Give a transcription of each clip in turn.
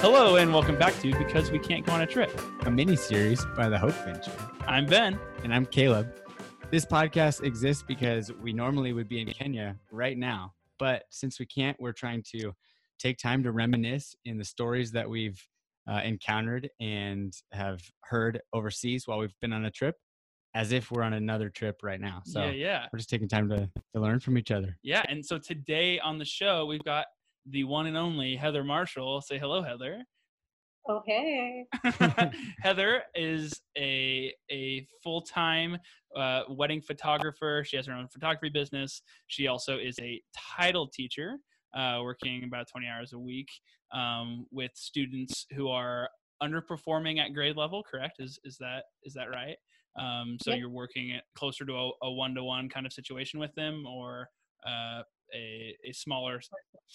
Hello and welcome back to Because We Can't Go on a Trip. a mini series by the Hope Venture. I'm Ben. And I'm Caleb. This podcast exists because we normally would be in Kenya right now. But since we can't, we're trying to take time to reminisce in the stories that we've uh, encountered and have heard overseas while we've been on a trip as if we're on another trip right now. So yeah, yeah. we're just taking time to, to learn from each other. Yeah. And so today on the show, we've got the one and only Heather Marshall. Say hello, Heather. Oh, hey. Heather is a a full time uh, wedding photographer. She has her own photography business. She also is a title teacher, uh, working about twenty hours a week um, with students who are underperforming at grade level. Correct? Is is that is that right? Um, so Yep. you're working at closer to a one to one kind of situation with them, or uh, a a smaller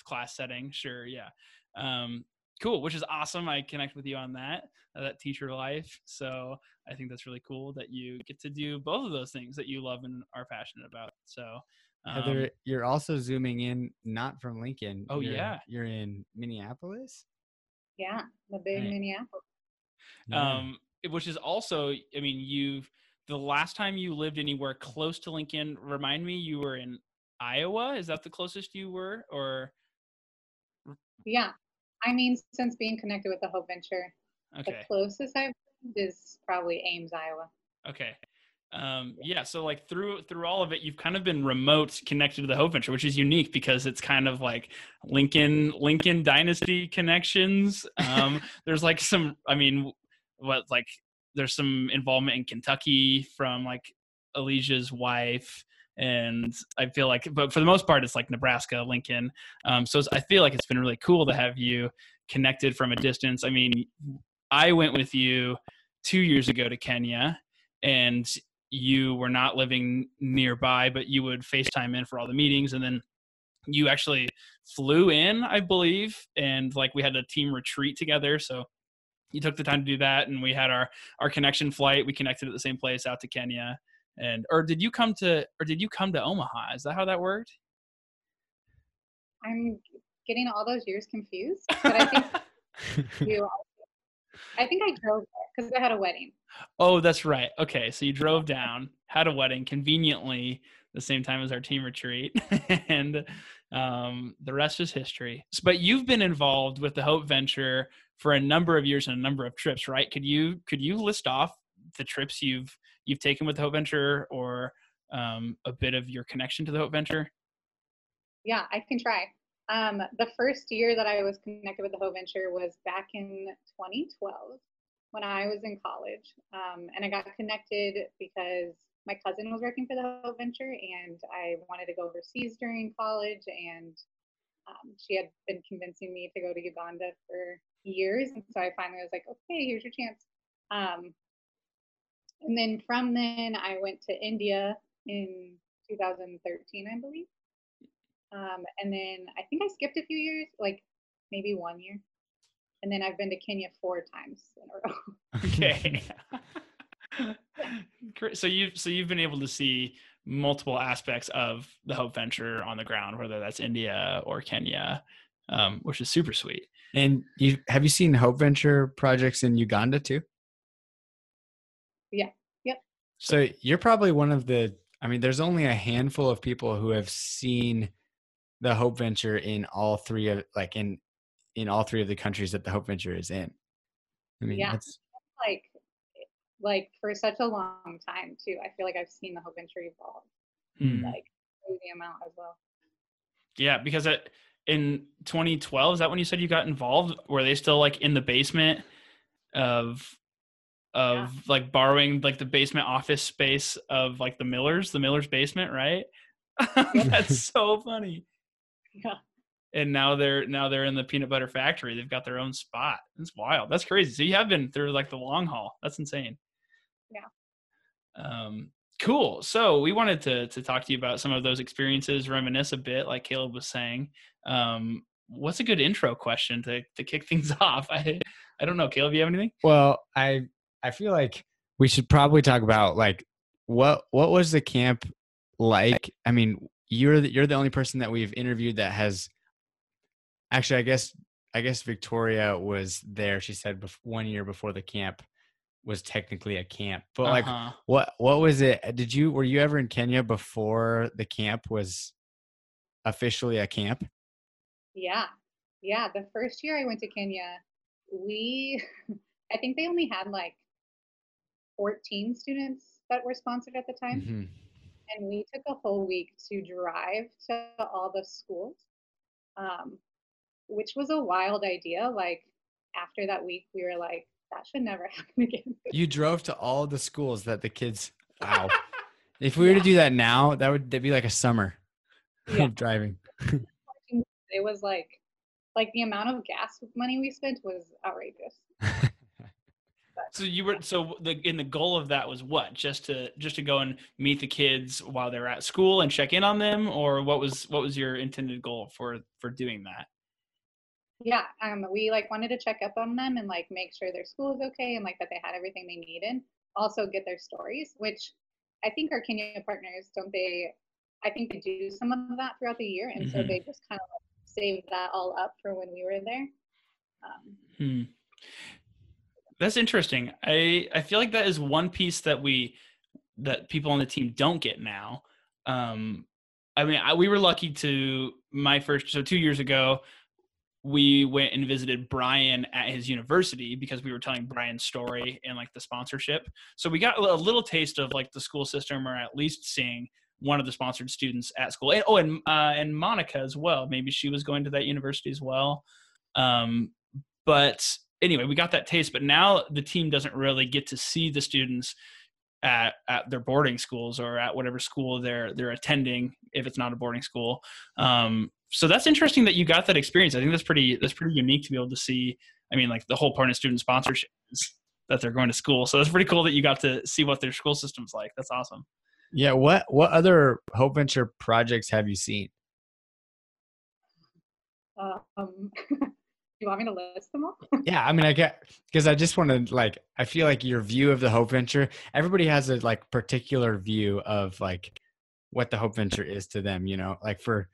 class setting. Sure, yeah. Um, cool which is awesome i connect with you on that uh, that teacher life so i think that's really cool that you get to do both of those things that you love and are passionate about so um, Heather, you're also zooming in not from Lincoln. Oh, You're- yeah. You're in Minneapolis? Yeah, the big Right. Minneapolis. um it- which is also i mean you've the last time you lived anywhere close to lincoln remind me you were in iowa is that the closest you were or Yeah. I mean, since being connected with the Hope Venture, okay the closest I've been is probably Ames, Iowa. Okay. Um, yeah, so like through through all of it, you've kind of been remote connected to the Hope Venture, which is unique because it's kind of like Lincoln Lincoln Dynasty connections. Um, there's like some, I mean, what like there's some involvement in Kentucky from like Alicia's wife, and I feel like, but for the most part, it's like Nebraska, Lincoln. Um, so I feel like it's been really cool to have you connected from a distance. I mean, I went with you two years ago to Kenya, and you were not living nearby, but you would FaceTime in for all the meetings, and then you actually flew in, I believe, and like we had a team retreat together. So you took the time to do that, and we had our our connection flight. We connected at the same place out to Kenya, and or did you come to or did you come to Omaha? Is that how that worked? I'm getting all those years confused, but I think you. I think I drove there because I had a wedding. Oh, that's right. Okay, so you drove down, had a wedding conveniently the same time as our team retreat, and um, the rest is history. But you've been involved with the Hope Venture for a number of years and a number of trips, right? Could you could you list off the trips you've you've taken with the Hope Venture, or um, a bit of your connection to the Hope Venture? Yeah, I can try. Um, the first year that I was connected with the Hope Venture was back in 2012 when I was in college. Um, and I got connected because my cousin was working for the Hope Venture and I wanted to go overseas during college. And um, she had been convincing me to go to Uganda for years. And so I finally was like, okay, here's your chance. Um, and then from then, I went to India in 2013, I believe. Um, and then I think I skipped a few years, like maybe one year. And then I've been to Kenya four times in a row. Okay. So you've so you've been able to see multiple aspects of the Hope Venture on the ground, whether that's India or Kenya, um, which is super sweet. And you have you seen Hope Venture projects in Uganda too? Yeah. Yep. So you're probably one of the I mean, there's only a handful of people who have seen the Hope Venture in all three of like in in all three of the countries that the Hope Venture is in. I mean, Yeah. that's Like, like for such a long time too. I feel like I've seen the Hope Venture evolve Hmm. like crazy amount as well. Yeah, because it, in 2012, is that when you said you got involved? Were they still like in the basement of of like borrowing like the basement office space of like the Millers, the Millers basement, right? That's so funny. Yeah. And now they're now they're in the peanut butter factory. They've got their own spot. That's wild. That's crazy. So you have been through like the long haul. That's insane. Yeah. Um, cool. So we wanted to to talk to you about some of those experiences, reminisce a bit, like Caleb was saying. Um, what's a good intro question to to kick things off? I I don't know. Caleb, you have anything? well, I I feel like we should probably talk about like what what was the camp like? I mean, you're the, you're the only person that we've interviewed that has actually, I guess I guess Victoria was there. She said bef- one year before the camp was technically a camp. But like, Uh-huh. what what was it? Did you were you ever in Kenya before the camp was officially a camp? Yeah. Yeah. The first year I went to Kenya, we, I think they only had like 14 students that were sponsored at the time. Mhm. And we took a whole week to drive to all the schools, um, which was a wild idea. Like after that week, we were like, that should never happen again. You drove to all the schools that the kids. Wow. if we were to do that now, that would that'd be like a summer Yeah. of driving. It was like, like the amount of gas money we spent was outrageous. So you were so the in the goal of that was what? Just to just to go and meet the kids while they're at school and check in on them, or what was what was your intended goal for for doing that? Yeah, um, we like wanted to check up on them and like make sure their school is okay and like that they had everything they needed. Also, get their stories, which I think our Kenya partners don't they? I think they do some of that throughout the year, and so Mhm. they just kind of like save that all up for when we were there. Um, Hmm. That's interesting. I I feel like that is one piece that we that people on the team don't get now. Um, I mean, I, we were lucky to my first so two years ago. We went and visited Brian at his university because we were telling Brian's story and like the sponsorship. So we got a little taste of like the school system, or at least seeing one of the sponsored students at school. And, oh, and uh, and Monica as well. Maybe she was going to that university as well. Um, but anyway, we got that taste. But now the team doesn't really get to see the students at at their boarding schools or at whatever school they're they're attending if it's not a boarding school. Um, so that's interesting that you got that experience. I think that's pretty that's pretty unique to be able to see. I mean, like the whole point of student sponsorship is that they're going to school. So that's pretty cool that you got to see what their school system's like. That's awesome. Yeah. What what other Hope Venture projects have you seen? um, you want me to list them all? Yeah, I mean, I get because I just want to like I feel like your view of the Hope Venture. Everybody has a like particular view of like what the Hope Venture is to them. You know, like for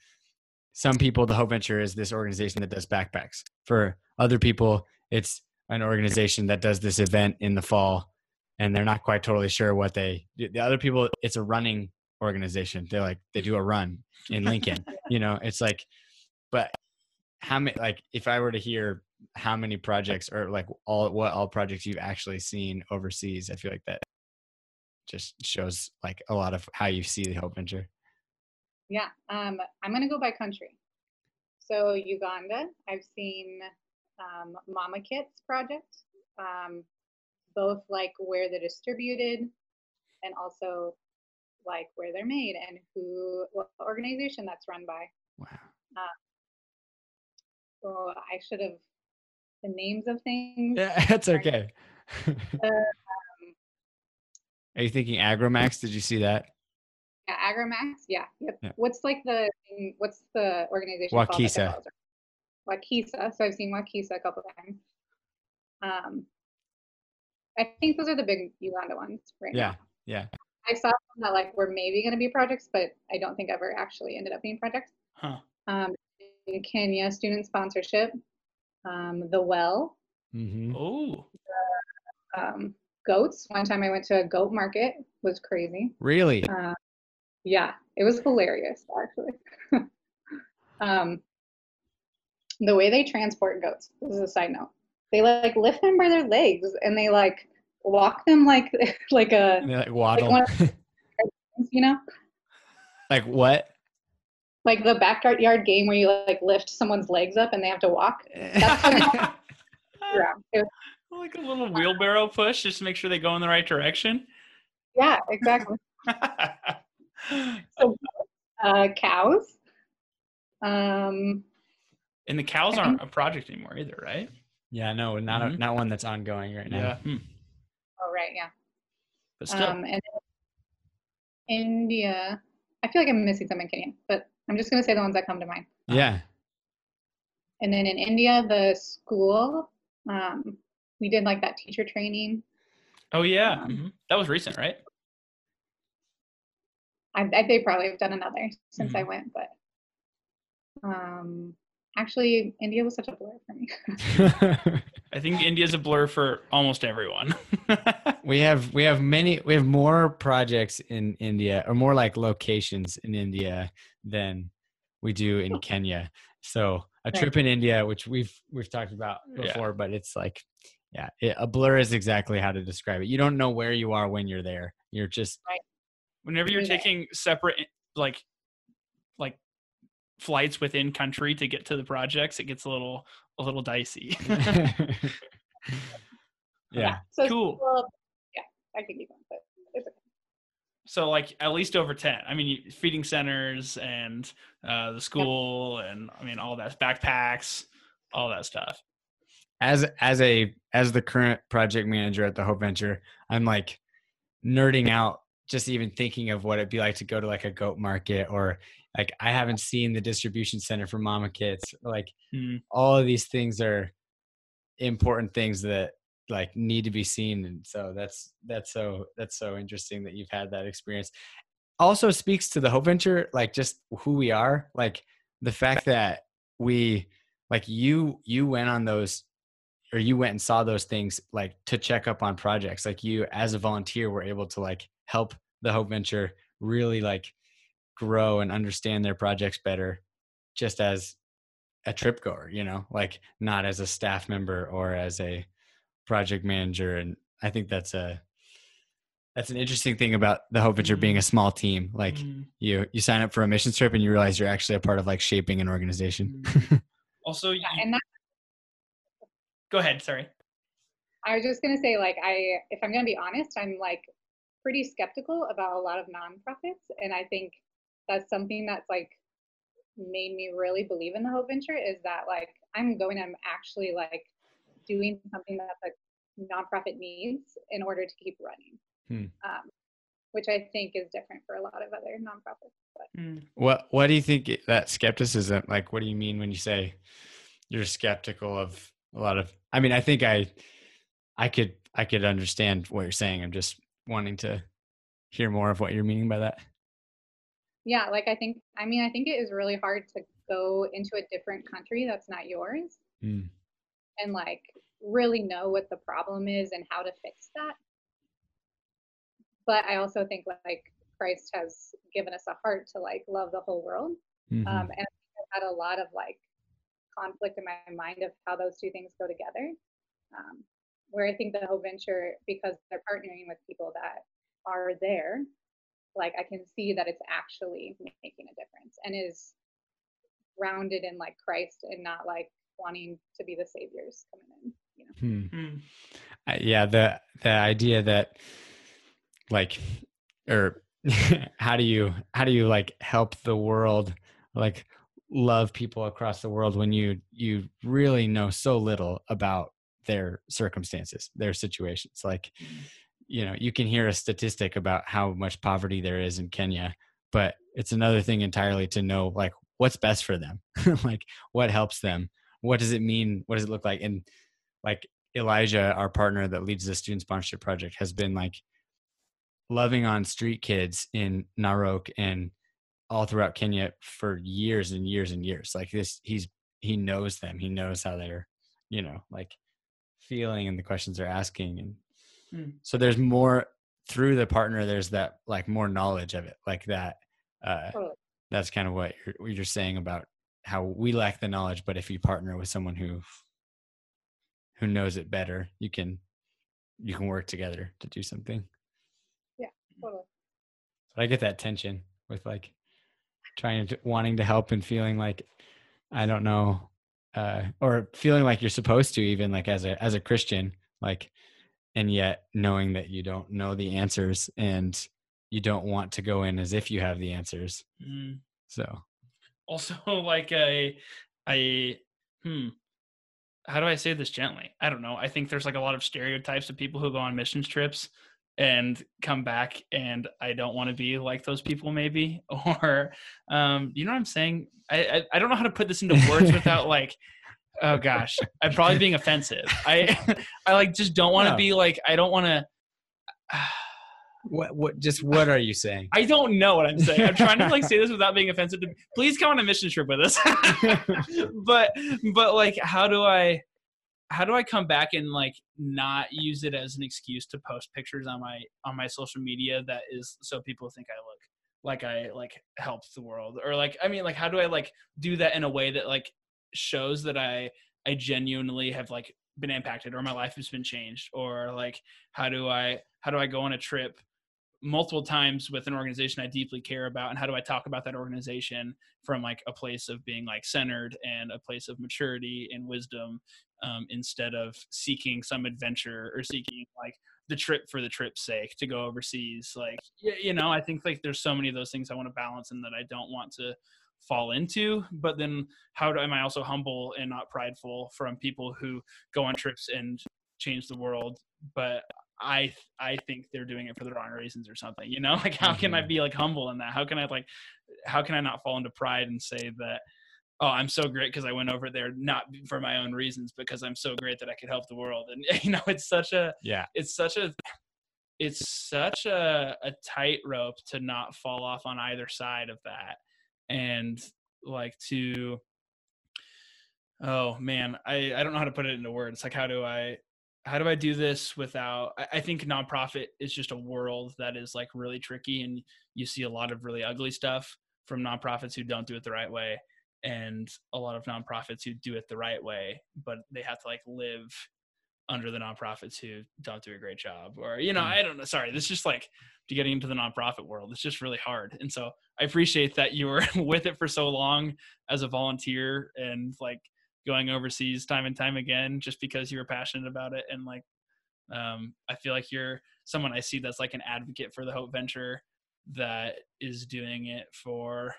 some people, the Hope Venture is this organization that does backpacks. For other people, it's an organization that does this event in the fall, and they're not quite totally sure what they. The other people, it's a running organization. They're like they do a run in Lincoln. you know, it's like, but how many like if I were to hear how many projects or like all what all projects you've actually seen overseas, I feel like that just shows like a lot of how you see the Hope Venture. Yeah, um, I'm gonna go by country. So Uganda, I've seen um, Mama Kits project, um, both like where they're distributed and also like where they're made and who what organization that's run by. Wow. So I should have the names of things. Yeah, that's okay. um, Are you thinking Agromax? Did you see that? Yeah, Agromax. Yeah. Yep. Yeah. What's like the what's the organization called? that Wakisa. does? Wakisa. So I've seen Wakisa a couple times. Um, I think those are the big Uganda ones right Yeah, now. yeah. I saw some that like were maybe going to be projects, but I don't think ever actually ended up being projects. Huh. Um, in Kenya, student sponsorship, um, the well, hmm Oh, um, goats. One time I went to a goat market, was crazy. Really? Uh, yeah, it was hilarious actually. um, the way they transport goats. This is a side note. They like lift them by their legs and they like walk them like like a And they like waddle. one- you know like what? Like the backyard game where you like lift someone's legs up and they have to walk around. It like a little wheelbarrow push just to make sure they go in the right direction. yeah, exactly. Uh, cows. Um, and the cows aren't a project anymore either, right? yeah, no, not a, Mhm. not one that's ongoing right now. Yeah. Hmm. oh right, yeah. But still, Um, and India. I feel like I'm missing something, in Kenya, but I'm just gonna say the ones that come to mind. Yeah. And then in India, the school, um, we did like that teacher training. oh yeah, um, mhm. that was recent, right? I, I they probably have done another since I Mhm. went, but um, actually, India was such a blur for me. I think India's a blur for almost everyone. we have we have many we have more projects in India or more like locations in India than we do in oh. Kenya. So a trip in India, which we've we've talked about before, yeah. but it's like yeah, it, a blur is exactly how to describe it. You don't know where you are when you're there. You're just right. whenever you're taking separate like like flights within country to get to the projects, it gets a little a little dicey. yeah. So, cool. Well, yeah, I can keep on, but it's okay. So like at least over ten. I mean, feeding centers and uh, the school, yep. and I mean all that backpacks, all that stuff. As as a as the current project manager at the Hope Venture, I'm like nerding out just even thinking of what it'd be like to go to like a goat market or like I haven't seen the distribution center for mama kits. Like mm. all of these things are important things that like need to be seen and so that's that's so that's so interesting that you've had that experience also speaks to the hope venture like just who we are like the fact that we like you you went on those or you went and saw those things like to check up on projects like you as a volunteer were able to like help the hope venture really like grow and understand their projects better just as a trip goer you know like not as a staff member or as a project manager and i think that's a that's an interesting thing about the hope venture being a mm-hmm. small team like mm. you you sign up for a mission trip and you realize you're actually a part of like shaping an organization mm. also yeah, and that, go ahead sorry i was just going to say like i if i'm going to be honest i'm like pretty skeptical about a lot of nonprofits and i think that's something that's like made me really believe in the Hope Venture is that like I'm going, I'm actually like doing something that the nonprofit needs in order to keep running, hmm. um, which I think is different for a lot of other nonprofits. But. Hmm. What What do you think that skepticism? Like, what do you mean when you say you're skeptical of a lot of? I mean, I think I, I could I could understand what you're saying. I'm just wanting to hear more of what you're meaning by that yeah like i think i mean i think it is really hard to go into a different country that's not yours mm. and like really know what the problem is and how to fix that but i also think like christ has given us a heart to like love the whole world mm-hmm. um, and i've had a lot of like conflict in my mind of how those two things go together um, where i think the hope venture because they're partnering with people that are there like I can see that it's actually making a difference and is grounded in like Christ and not like wanting to be the saviors coming in. You know? Hmm. Hmm. Uh, yeah, the the idea that like or how do you how do you like help the world like love people across the world when you you really know so little about their circumstances their situations like mm you know you can hear a statistic about how much poverty there is in Kenya but it's another thing entirely to know like what's best for them like what helps them what does it mean what does it look like and like Elijah our partner that leads the student sponsorship project has been like loving on street kids in Narok and all throughout Kenya for years and years and years like this he's he knows them he knows how they're you know like feeling and the questions they're asking and Mm. So there's more through the partner. There's that like more knowledge of it, like that. Uh, totally. That's kind of what you're, what you're saying about how we lack the knowledge, but if you partner with someone who who knows it better, you can you can work together to do something. Yeah, totally. But I get that tension with like trying to wanting to help and feeling like I don't know, uh, or feeling like you're supposed to even like as a as a Christian, like and yet knowing that you don't know the answers and you don't want to go in as if you have the answers. Mm. so. Also like a a hmm how do i say this gently? I don't know. I think there's like a lot of stereotypes of people who go on missions trips and come back and i don't want to be like those people maybe or um you know what i'm saying? I, I i don't know how to put this into words without like oh gosh, I'm probably being offensive. I I like just don't want to no. be like I don't want to. What what just what are you saying? I don't know what I'm saying. I'm trying to like say this without being offensive. To, please come on a mission trip with us. but but like, how do I? How do I come back and like not use it as an excuse to post pictures on my on my social media that is so people think I look like I like helped the world or like I mean like how do I like do that in a way that like shows that I I genuinely have like been impacted or my life has been changed or like how do I how do I go on a trip multiple times with an organization I deeply care about? And how do I talk about that organization from like a place of being like centered and a place of maturity and wisdom um, instead of seeking some adventure or seeking like the trip for the trip's sake to go overseas? Like you know I think like there's so many of those things I want to balance and that I don't want to fall into but then how do, am i also humble and not prideful from people who go on trips and change the world but i i think they're doing it for the wrong reasons or something you know? Like how can i mm-hmm. be like humble in that? How can i like how can i not fall into pride and say that oh i'm so great because i went over there not for my own reasons because i'm so great that i could help the world and you know it's such a yeah. it's such a it's such a, a tightrope to not fall off on either side of that and like to oh man i i don't know how to put it into words like how do i how do i do this without I, I think nonprofit is just a world that is like really tricky and you see a lot of really ugly stuff from nonprofits who don't do it the right way and a lot of nonprofits who do it the right way but they have to like live under the nonprofits who don't do a great job or you know mm. i don't know sorry this is just like to getting into the nonprofit world it's just really hard and so i appreciate that you were with it for so long as a volunteer and like going overseas time and time again just because you were passionate about it and like um, i feel like you're someone i see that's like an advocate for the hope venture that is doing it for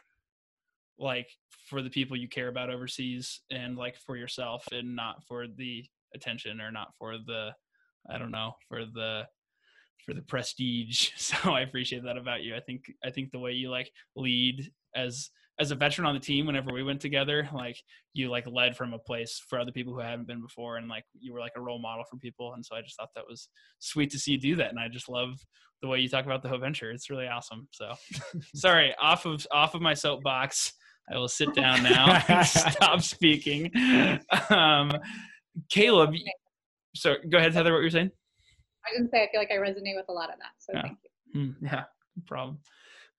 like for the people you care about overseas and like for yourself and not for the attention or not for the i don't know for the for the prestige. So i appreciate that about you. I think i think the way you like lead as as a veteran on the team whenever we went together like you like led from a place for other people who haven't been before and like you were like a role model for people. And so i just thought that was sweet to see you do that. And i just love the way you talk about the Hope Venture. It's really awesome. So sorry off of off of my soapbox i will sit down now stop speaking. Um Caleb, so go ahead, Heather. What you're saying? I didn't say I feel like I resonate with a lot of that. So yeah. thank you. Mm, yeah, no problem.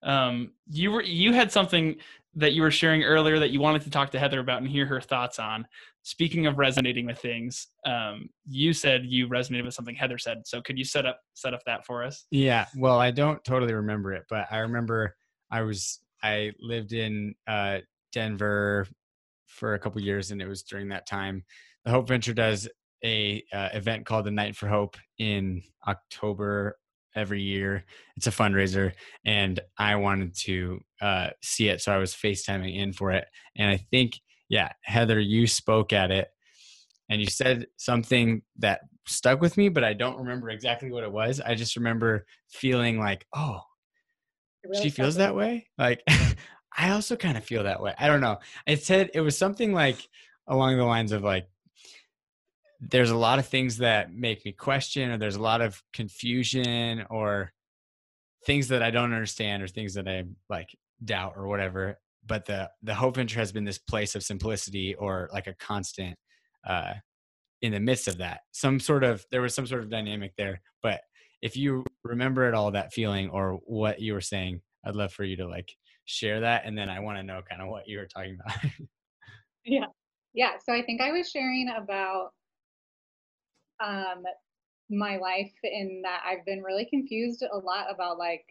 Um, you were you had something that you were sharing earlier that you wanted to talk to Heather about and hear her thoughts on. Speaking of resonating with things, um, you said you resonated with something Heather said. So could you set up set up that for us? Yeah. Well, I don't totally remember it, but I remember I was I lived in uh, Denver for a couple years, and it was during that time the Hope Venture does a uh, event called the Night for Hope in October every year. It's a fundraiser, and I wanted to uh, see it, so I was FaceTiming in for it. And I think, yeah, Heather, you spoke at it, and you said something that stuck with me, but I don't remember exactly what it was. I just remember feeling like, oh, really she feels that way. Like, I also kind of feel that way. I don't know. It said it was something like along the lines of like there's a lot of things that make me question or there's a lot of confusion or things that I don't understand or things that I like doubt or whatever. But the the hope venture has been this place of simplicity or like a constant uh in the midst of that. Some sort of there was some sort of dynamic there. But if you remember at all that feeling or what you were saying, I'd love for you to like share that and then I want to know kind of what you were talking about. yeah. Yeah. So I think I was sharing about um, my life in that I've been really confused a lot about like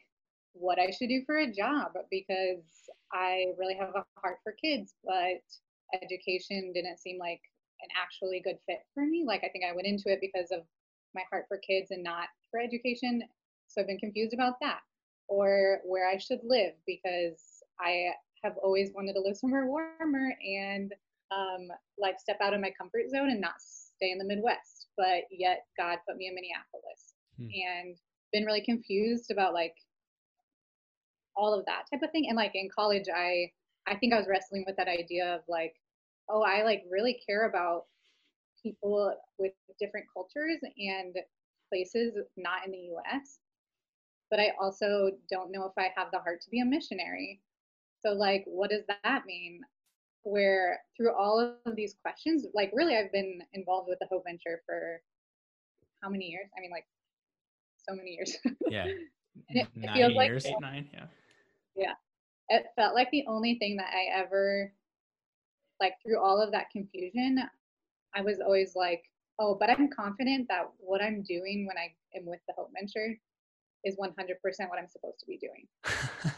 what I should do for a job because I really have a heart for kids, but education didn't seem like an actually good fit for me. Like I think I went into it because of my heart for kids and not for education. So I've been confused about that. Or where I should live because I have always wanted to live somewhere warmer and um, like step out of my comfort zone and not stay in the Midwest, but yet God put me in Minneapolis hmm. and been really confused about like all of that type of thing. And like in college, I I think I was wrestling with that idea of like, oh, I like really care about people with different cultures and places not in the U.S. but I also don't know if I have the heart to be a missionary. So, like, what does that mean? Where through all of these questions, like, really, I've been involved with the Hope Venture for how many years? I mean, like, so many years. Yeah. And it, it Nine feels like years. Eight, nine, yeah. Yeah. it felt like the only thing that I ever like through all of that confusion, I was always like, oh, but I'm confident that what I'm doing when I am with the Hope Venture is 100% what I'm supposed to be doing.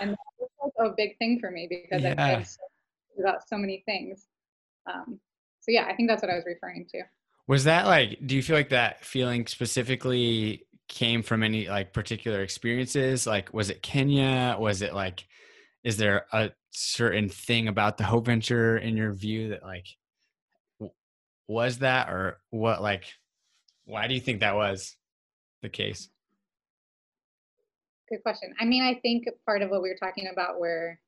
And that was like a big thing for me because I've Yeah. so about so many things. Um, so yeah, I think that's what I was referring to. Was that like, do you feel like that feeling specifically came from any like particular experiences? Like, was it Kenya? Was it like, is there a certain thing about the Hope Venture in your view that like w- was that or what? Like, why do you think that was the case? Good question. I mean, I think part of what we were talking about where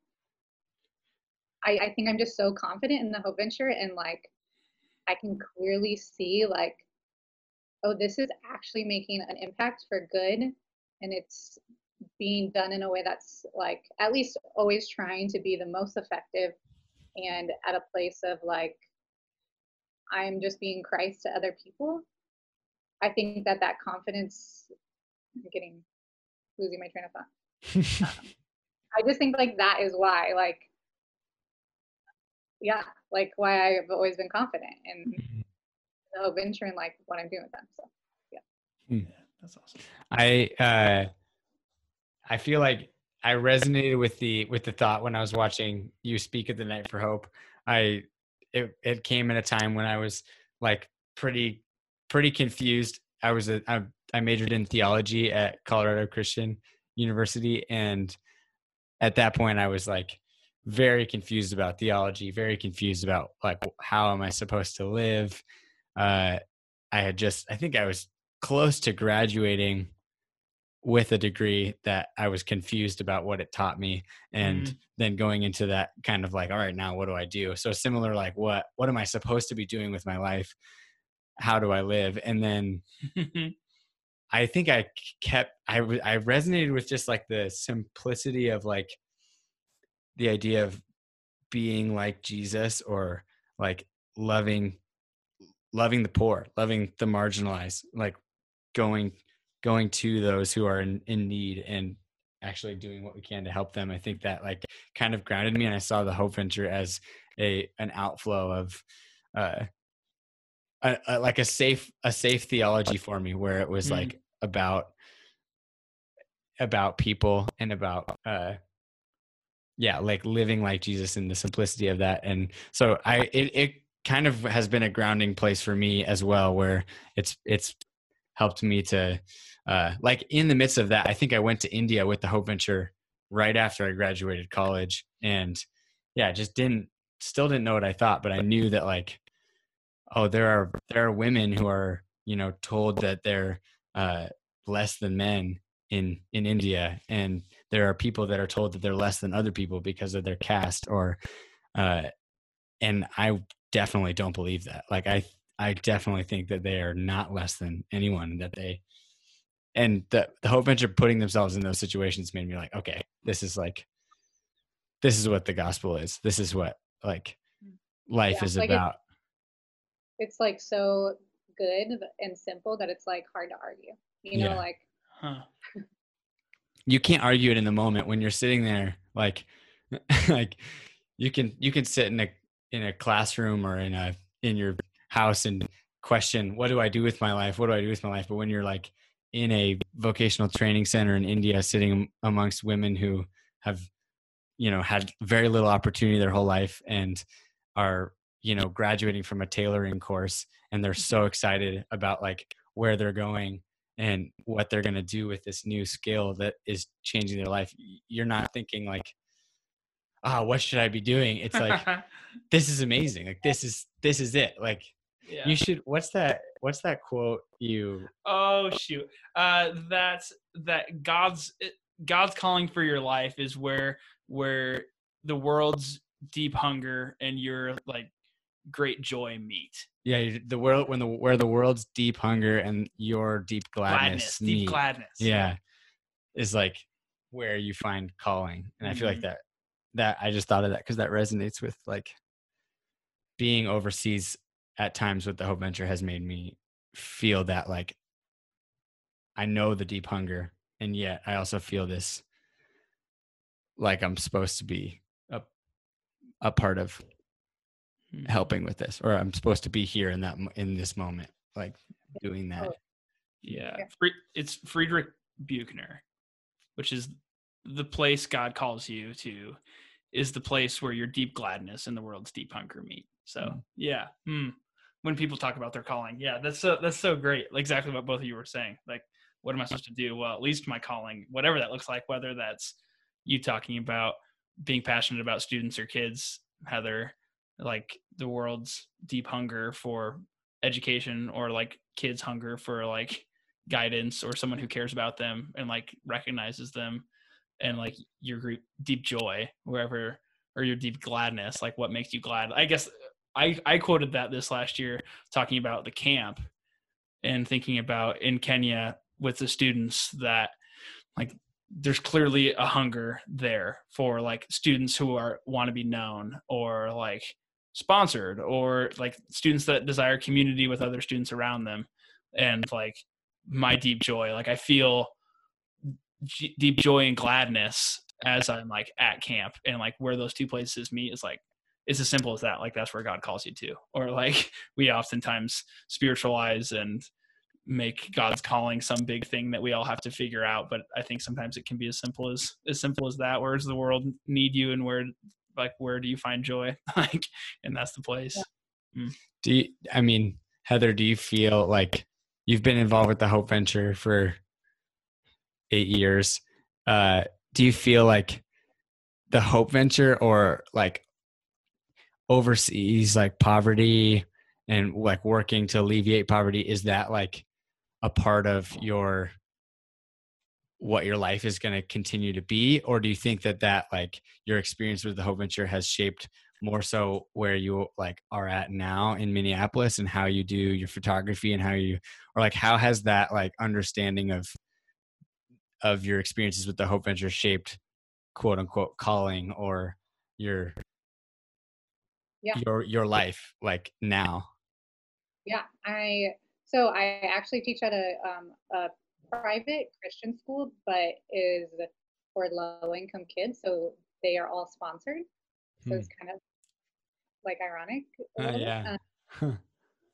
I, I think I'm just so confident in the Hope Venture and like I can clearly see like, oh, this is actually making an impact for good and it's being done in a way that's like at least always trying to be the most effective and at a place of like I'm just being Christ to other people. I think that that confidence I'm getting losing my train of thought. I just think like that is why, like, yeah, like why I've always been confident in the Hope Venture and like what I'm doing with them. So Yeah, that's awesome. I uh I feel like I resonated with the with the thought when I was watching you speak at the Night for Hope. I it it came at a time when I was like pretty pretty confused. I was a I, I majored in theology at Colorado Christian University and at that point I was like very confused about theology, very confused about like how am I supposed to live. Uh I had just I think I was close to graduating with a degree that I was confused about what it taught me and Mm. then going into that kind of like all right now what do I do so similar like what what am I supposed to be doing with my life how do I live and then I think I kept I I resonated with just like the simplicity of like the idea of being like Jesus or like loving loving the poor, loving the marginalized, like going going to those who are in, in need and actually doing what we can to help them. I think that like kind of grounded me and I saw the Hope Venture as a an outflow of uh a, a, like a safe a safe theology for me where it was Mm. like about about people and about uh yeah like living like jesus in the simplicity of that and so i it, it kind of has been a grounding place for me as well where it's it's helped me to uh like in the midst of that i think i went to india with the hope venture right after i graduated college and yeah just didn't still didn't know what i thought but i knew that like oh there are there are women who are you know told that they're uh less than men in in india and there are people that are told that they're less than other people because of their caste or uh and i definitely don't believe that like i i definitely think that they are not less than anyone that they and the the hope venture putting themselves in those situations made me like okay this is like this is what the gospel is this is what like life Yeah, is like it's- about it's like so good and simple that it's like hard to argue. You know, Yeah. like Huh. You can't argue it in the moment when you're sitting there like like you can you can sit in a in a classroom or in a in your house and question what do i do with my life? What do i do with my life? But when you're like in a vocational training center in india sitting amongst women who have you know had very little opportunity their whole life and are you know graduating from a tailoring course and they're so excited about like where they're going and what they're going to do with this new skill that is changing their life you're not thinking like ah what should i be doing it's like this is amazing like this is this is it like yeah. you should what's that what's that quote you Oh shoot. Uh that's that God's eh, God's calling for your life is where where the world's deep hunger and your like great joy meet. yeah the world when the where the world's deep hunger and your deep gladness, Gladness, deep gladness. yeah is like where you find calling and i feel like Mhm. that that i just thought of that because that resonates with like being overseas at times with the hope venture has made me feel that like i know the deep hunger and yet i also feel this like i'm supposed to be a, a part of Mhm. helping with this or i'm supposed to be here in that in this moment like doing that Oh. Yeah, Yeah. It's Frederick Buechner, which is the place God calls you to, is the place where your deep gladness and the world's deep hunger meet. So Mm. yeah, hmm. when people talk about their calling, yeah, that's so that's so great. Exactly what both of you were saying. Like, what am I supposed to do? Well, at least my calling, whatever that looks like, whether that's you talking about being passionate about students or kids, Heather, like the world's deep hunger for education or like kids hunger for like guidance or someone who cares about them and like recognizes them and like your deep joy wherever or your deep gladness like what makes you glad. I guess i i quoted that this last year talking about the camp and thinking about in kenya with the students that like there's clearly a hunger there for like students who are want to be known or like sponsored or like students that desire community with other students around them and like my deep joy. Like i feel j- deep joy and gladness as i'm like at camp and like where those two places meet is like it's as simple as that. Like that's where god calls you to. Or like we oftentimes spiritualize and make god's calling some big thing that we all have to figure out but i think sometimes it can be as simple as as simple as that. Where does the world need you and where like where do you find joy? Like and that's the place. Do you i mean heather do you feel like you've been involved with the hope venture for eight years uh do you feel like the hope venture or like overseas like poverty and like working to alleviate poverty is that like a part of your what your life is going to continue to be or do you think that that like your experience with the hope venture has shaped more so where you like are at now in minneapolis and how you do your photography and how you or like how has that like understanding of of your experiences with the hope venture shaped quote unquote calling or your Yeah. your your life like now Yeah, I so I actually teach at a um, a private Christian school, but is for low income kids. So they are all sponsored. So Hmm. it's kind of like ironic. Uh, yeah.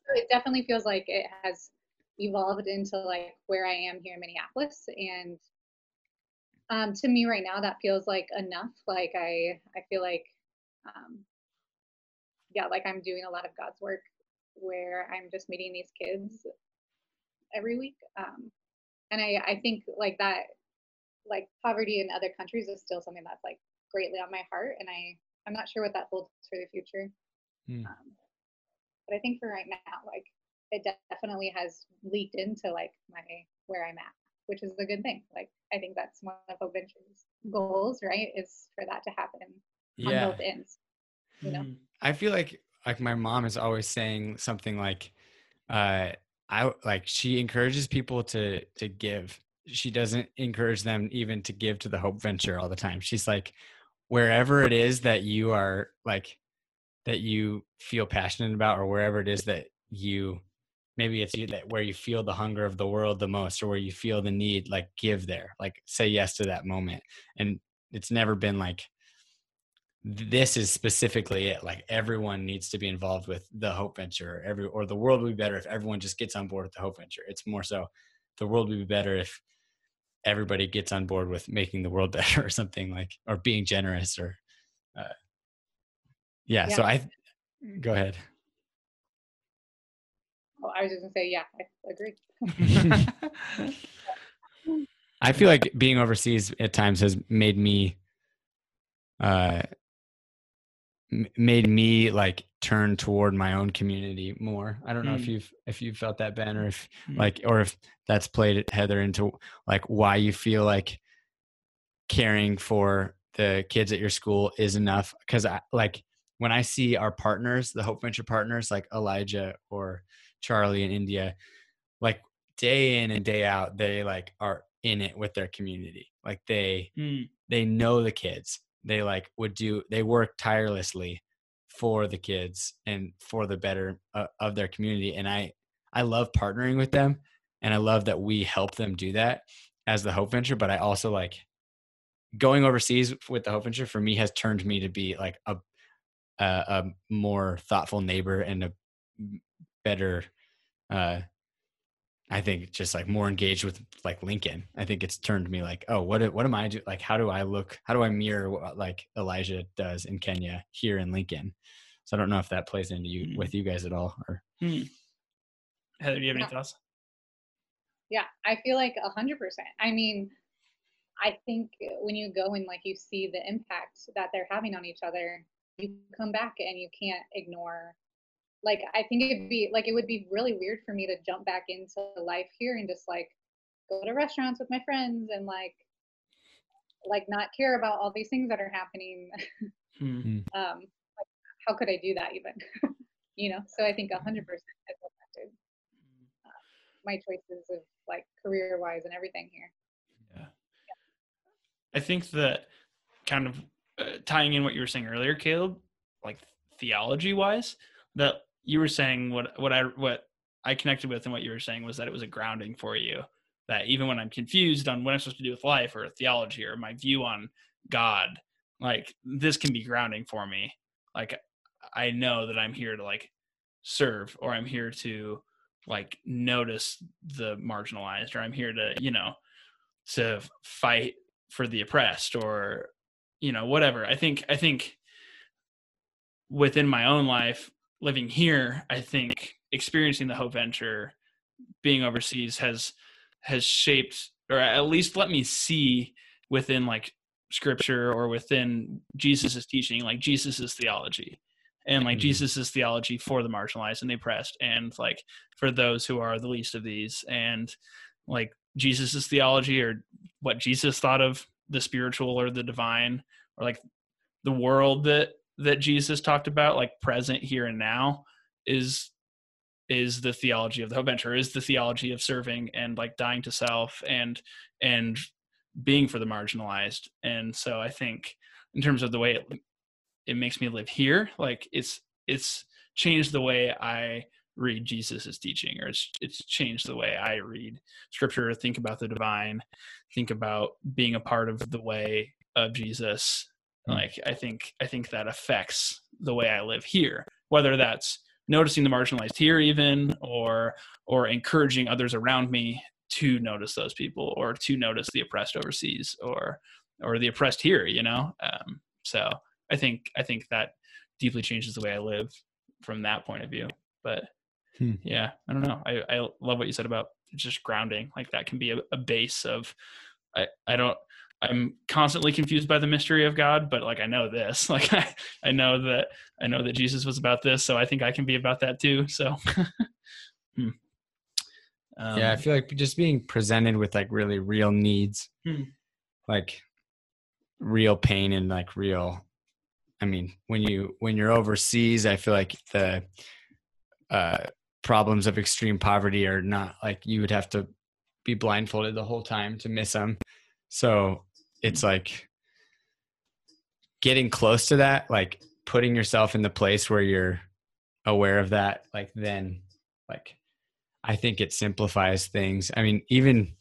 So it definitely feels like it has evolved into like where I am here in Minneapolis, and um, to me right now that feels like enough. Like I I feel like um, yeah, like I'm doing a lot of God's work where I'm just meeting these kids every week. Um, and I, I think like that, like poverty in other countries is still something that's like greatly on my heart. And I, I'm not sure what that holds for the future. Hmm. Um, but I think for right now, like it definitely has leaked into like my, where I'm at, which is a good thing. Like, I think that's one of Hope Venture's goals, right? Is for that to happen on both ends. You know? Mhm. I feel like like my mom is always saying something like uh I like she encourages people to to give. She doesn't encourage them even to give to the Hope Venture all the time. She's like wherever it is that you are like that you feel passionate about or wherever it is that you maybe it's you that where you feel the hunger of the world the most or where you feel the need like give there like say yes to that moment and it's never been like this is specifically it like everyone needs to be involved with the hope venture or every or the world would be better if everyone just gets on board with the hope venture. It's more so the world would be better if everybody gets on board with making the world better or something like or being generous or uh, yeah, so i go ahead. Oh, I was just gonna say, yeah, I agree. I feel like being overseas at times has made me uh made me like turn toward my own community more. I don't know if Mm. you've if you've felt that Ben or if Mm. like or if that's played it, Heather into like why you feel like caring for the kids at your school is enough cuz I like when I see our partners, the Hope Venture partners like Elijah or Charlie in India, like day in and day out they like are in it with their community. Like they Mm. they know the kids. They like would do they work tirelessly for the kids and for the better uh, of their community and I I love partnering with them and I love that we help them do that as the Hope Venture, but I also like going overseas with the Hope Venture for me has turned me to be like a a, a more thoughtful neighbor and a better uh I think just like more engaged with like Lincoln. I think it's turned me like, oh, what what am I do? Like, how do I look? How do I mirror what like Elijah does in Kenya here in Lincoln? So I don't know if that plays into you Mm. with you guys at all. Or Hmm. Heather, do you have any thoughts? Yeah, I feel like a hundred percent. I mean, I think when you go and like you see the impact that they're having on each other, you come back and you can't ignore. Like, I think it'd be like it would be really weird for me to jump back into life here and just like go to restaurants with my friends and like like not care about all these things that are happening. Hmm. um, like, how could I do that even? you know, so I think a hundred percent has affected uh, my choices of like career wise and everything here. Yeah. I think that kind of uh, tying in what you were saying earlier, Caleb, like theology wise, that you were saying what what I what I connected with and what you were saying was that it was a grounding for you. That even when I'm confused on what I'm supposed to do with life or theology or my view on God, like this can be grounding for me. Like I know that I'm here to like serve or I'm here to like notice the marginalized or I'm here to, you know, to fight for the oppressed or you know whatever i think i think within my own life living here i think experiencing the hope venture being overseas has has shaped or at least let me see within like scripture or within jesus's teaching like jesus's theology and like Mhm. jesus's theology for the marginalized and the oppressed and like for those who are the least of these and like jesus's theology or what jesus thought of the spiritual or the divine or like the world that that jesus talked about like present here and now is is the theology of the hope venture is the theology of serving and like dying to self and and being for the marginalized and so i think in terms of the way it, it makes me live here like it's it's changed the way i read jesus's teaching or it's it's changed the way i read scripture think about the divine think about being a part of the way of jesus. Like i think i think that affects the way i live here whether that's noticing the marginalized here even or or encouraging others around me to notice those people or to notice the oppressed overseas or or the oppressed here you know? Um, so i think i think that deeply changes the way i live from that point of view. But Hmm. yeah i don't know. I, I love what you said about just grounding. Like that can be a, a base of i i don't i'm constantly confused by the mystery of god but like i know this like i i know that i know that jesus was about this so i think i can be about that too so Hmm. um, yeah, I feel like just being presented with like really real needs, Hmm. like real pain and like real. I mean, when you when you're overseas, I feel like the uh, problems of extreme poverty are not like you would have to be blindfolded the whole time to miss them. So it's like getting close to that, like putting yourself in the place where you're aware of that, like then like I think it simplifies things. I mean, even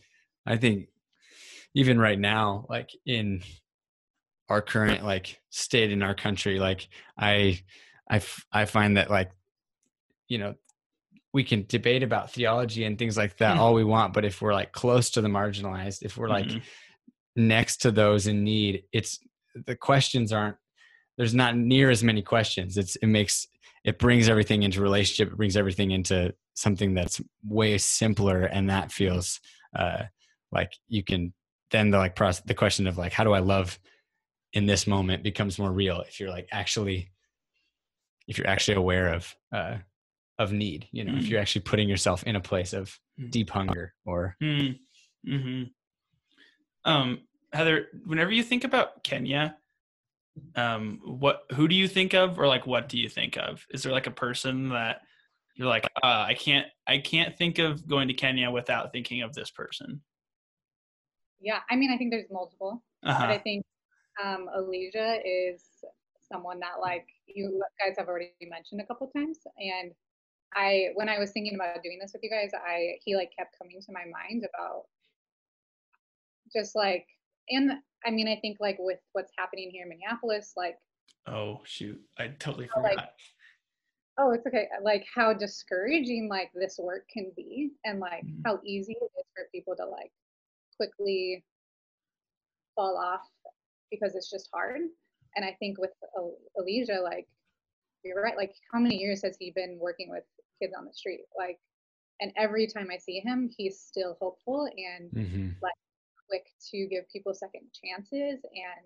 I think even right now, like in our current like state in our country, like I I f- I find that like you know we can debate about theology and things like that Hmm. all we want, but if we're like close to the marginalized, if we're like mhm. Next to those in need, it's the questions aren't there's not near as many questions. It's it makes it brings everything into relationship. It brings everything into something that's way simpler, and that feels uh, like you can then the like process the question of like how do I love in this moment becomes more real if you're like actually if you're actually aware of uh, of need. You know, if Mm. you're actually putting yourself in a place of Mm. deep hunger or Mm, hmm Um, Heather, whenever you think about Kenya, um, what who do you think of, or like what do you think of? Is there like a person that you're like, uh, I can't, I can't think of going to Kenya without thinking of this person? yeah, I mean, I think there's multiple, Uh-huh. but I think um, Alicia is someone that like you guys have already mentioned a couple times, and I when I was thinking about doing this with you guys, I he like kept coming to my mind about just like and I mean I think like with what's happening here in Minneapolis, like Oh shoot, I totally Oh, like- forgot. oh it's okay, like how discouraging like this work can be, and like Mhm. how easy it is for people to like quickly fall off because it's just hard. And I think with Alicia, like you're right, like how many years has he been working with kids on the street? Like, and every time I see him, he's still hopeful and Mm-hmm. Quick to give people second chances and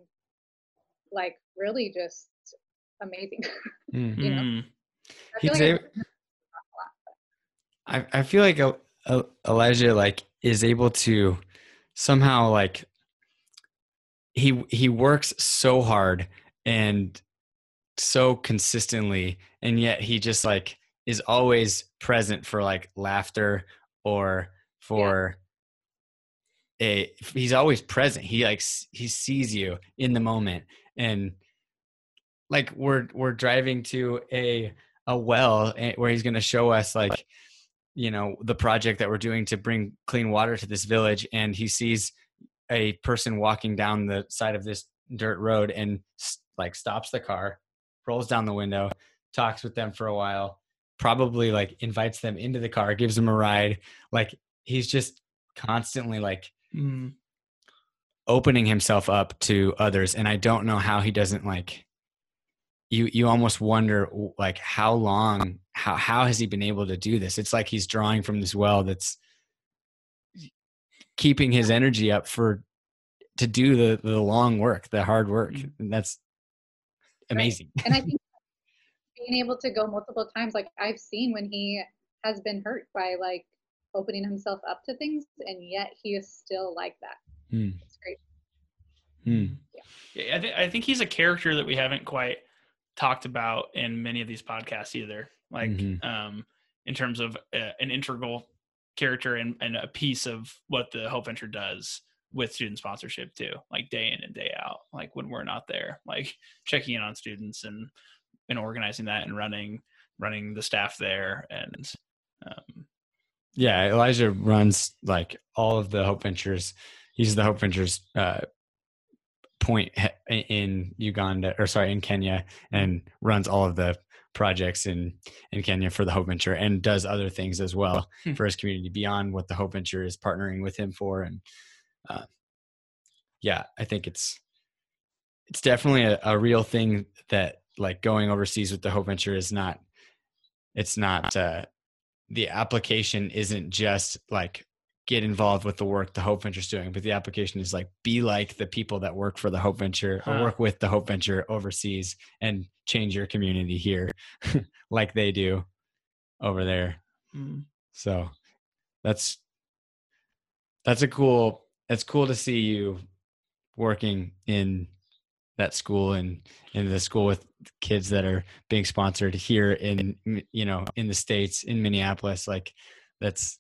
like really just amazing. Mm. you know, Mm. I feel He's like I a- work with him a lot, but I, I feel like El- El- Elijah like is able to somehow like he he works so hard and so consistently and yet he just like is always present for like laughter or for a he's always present. He like he sees you in the moment. And like we're we're driving to a a well eh, where he's going to show us like you know the project that we're doing to bring clean water to this village. And he sees a person walking down the side of this dirt road and like stops the car rolls down the window talks with them for a while probably like invites them into the car gives them a ride. Like he's just constantly like Mm. opening himself up to others and i don't know how he doesn't like you you almost wonder like how long how how has he been able to do this it's like he's drawing from this well that's keeping his energy up for to do the the long work the hard work Mhm. and that's amazing and I think being able to go multiple times, like I've seen when he has been hurt by like opening himself up to things, and yet he is still like that. Hmm. It's great. Hmm. Yeah, I, th- I think he's a character that we haven't quite talked about in many of these podcasts either. Like, Mhm. um, in terms of uh, an integral character and, and a piece of what the Hope Venture does with student sponsorship too, like day in and day out. Like when we're not there, like checking in on students and and organizing that and running running the staff there and um, yeah elijah runs like all of the hope ventures he's the hope ventures uh point in uganda or sorry in kenya and runs all of the projects in in kenya for the hope venture and does other things as well Hmm. for his community beyond what the hope venture is partnering with him for and uh yeah i think it's it's definitely a, a real thing that like going overseas with the hope venture is not it's not uh the application isn't just like get involved with the work the Hope Venture is doing, but the application is like be like the people that work for the Hope Venture or Huh. work with the Hope Venture overseas and change your community here like they do over there. mm, So that's that's a cool it's cool to see you working in that school and in the school with kids that are being sponsored here in you know in the states in Minneapolis like that's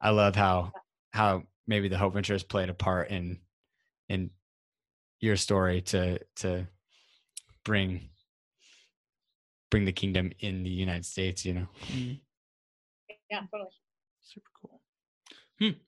I love how how maybe the Hope Venture has played a part in in your story to to bring bring the kingdom in the United States you know mm. Yeah, totally. super cool. Hmm.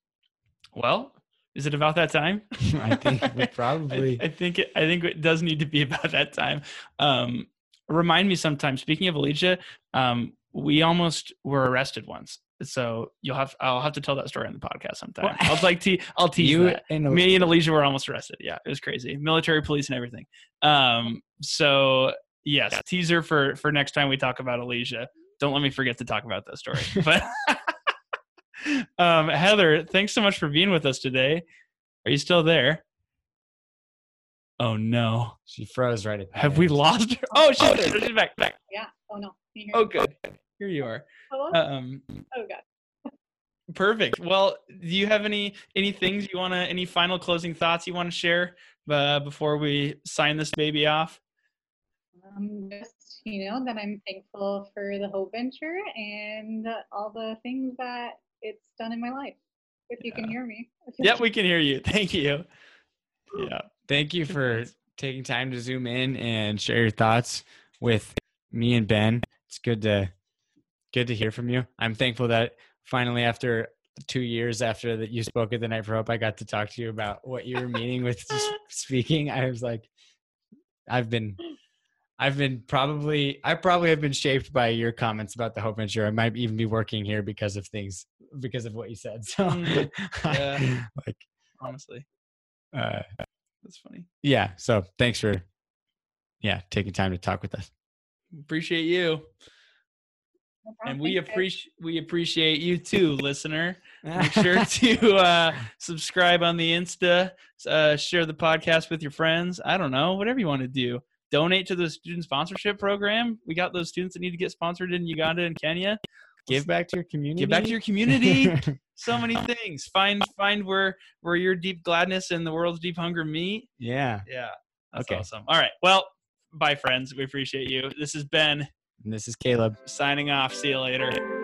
Well, is it about that time? I think we I- probably I, think it, I think it does need to be about that time. Um, remind me sometime. Speaking of Alicia, um, we almost were arrested once. So you'll have I'll have to tell that story on the podcast sometime. What? I'll like te- I'll tease you that. and Me and Alicia were almost arrested. Yeah, it was crazy. Military police and everything. Um, so yes, teaser for for next time we talk about Alicia. Don't let me forget to talk about that story. But um, Heather, thanks so much for being with us today. Are you still there? Oh no. she froze right at the Have we lost her? Oh, she's there. She's back. Back. Yeah. Oh no. Can you hear Oh, good. Here you are. Hello? Um, oh god. perfect. Well, do you have any any things you want to any final closing thoughts you want to share uh, before we sign this baby off? Um, just you know that I'm thankful for the Hope Venture and all the things that it's done in my life. if you can hear me. Yep, we can hear you. Thank you. Yeah. Thank you for taking time to zoom in and share your thoughts with me and Ben. It's good to good to hear from you. I'm thankful that finally after two years after that you spoke at the night for hope, I got to talk to you about what you were meaning with speaking. I was like, I've been I've been probably I probably have been shaped by your comments about the Hope Venture. I might even be working here because of things because of what you said. So Mm, yeah. like Honestly, uh that's funny. yeah, so thanks for yeah, taking time to talk with us. Appreciate you, No problem. and we appreciate we appreciate you too, listener. Make sure to uh, subscribe on the Insta, uh, share the podcast with your friends. I don't know, whatever you want to do. Donate to the student sponsorship program. We got those students that need to get sponsored in Uganda and Kenya. Give back to your community. Give back to your community. so many things. Find find where where your deep gladness and the world's deep hunger meet. yeah. Yeah, that's Okay. awesome. All right, well, bye, friends. We appreciate you. This is Ben And this is Caleb. signing off. See you later.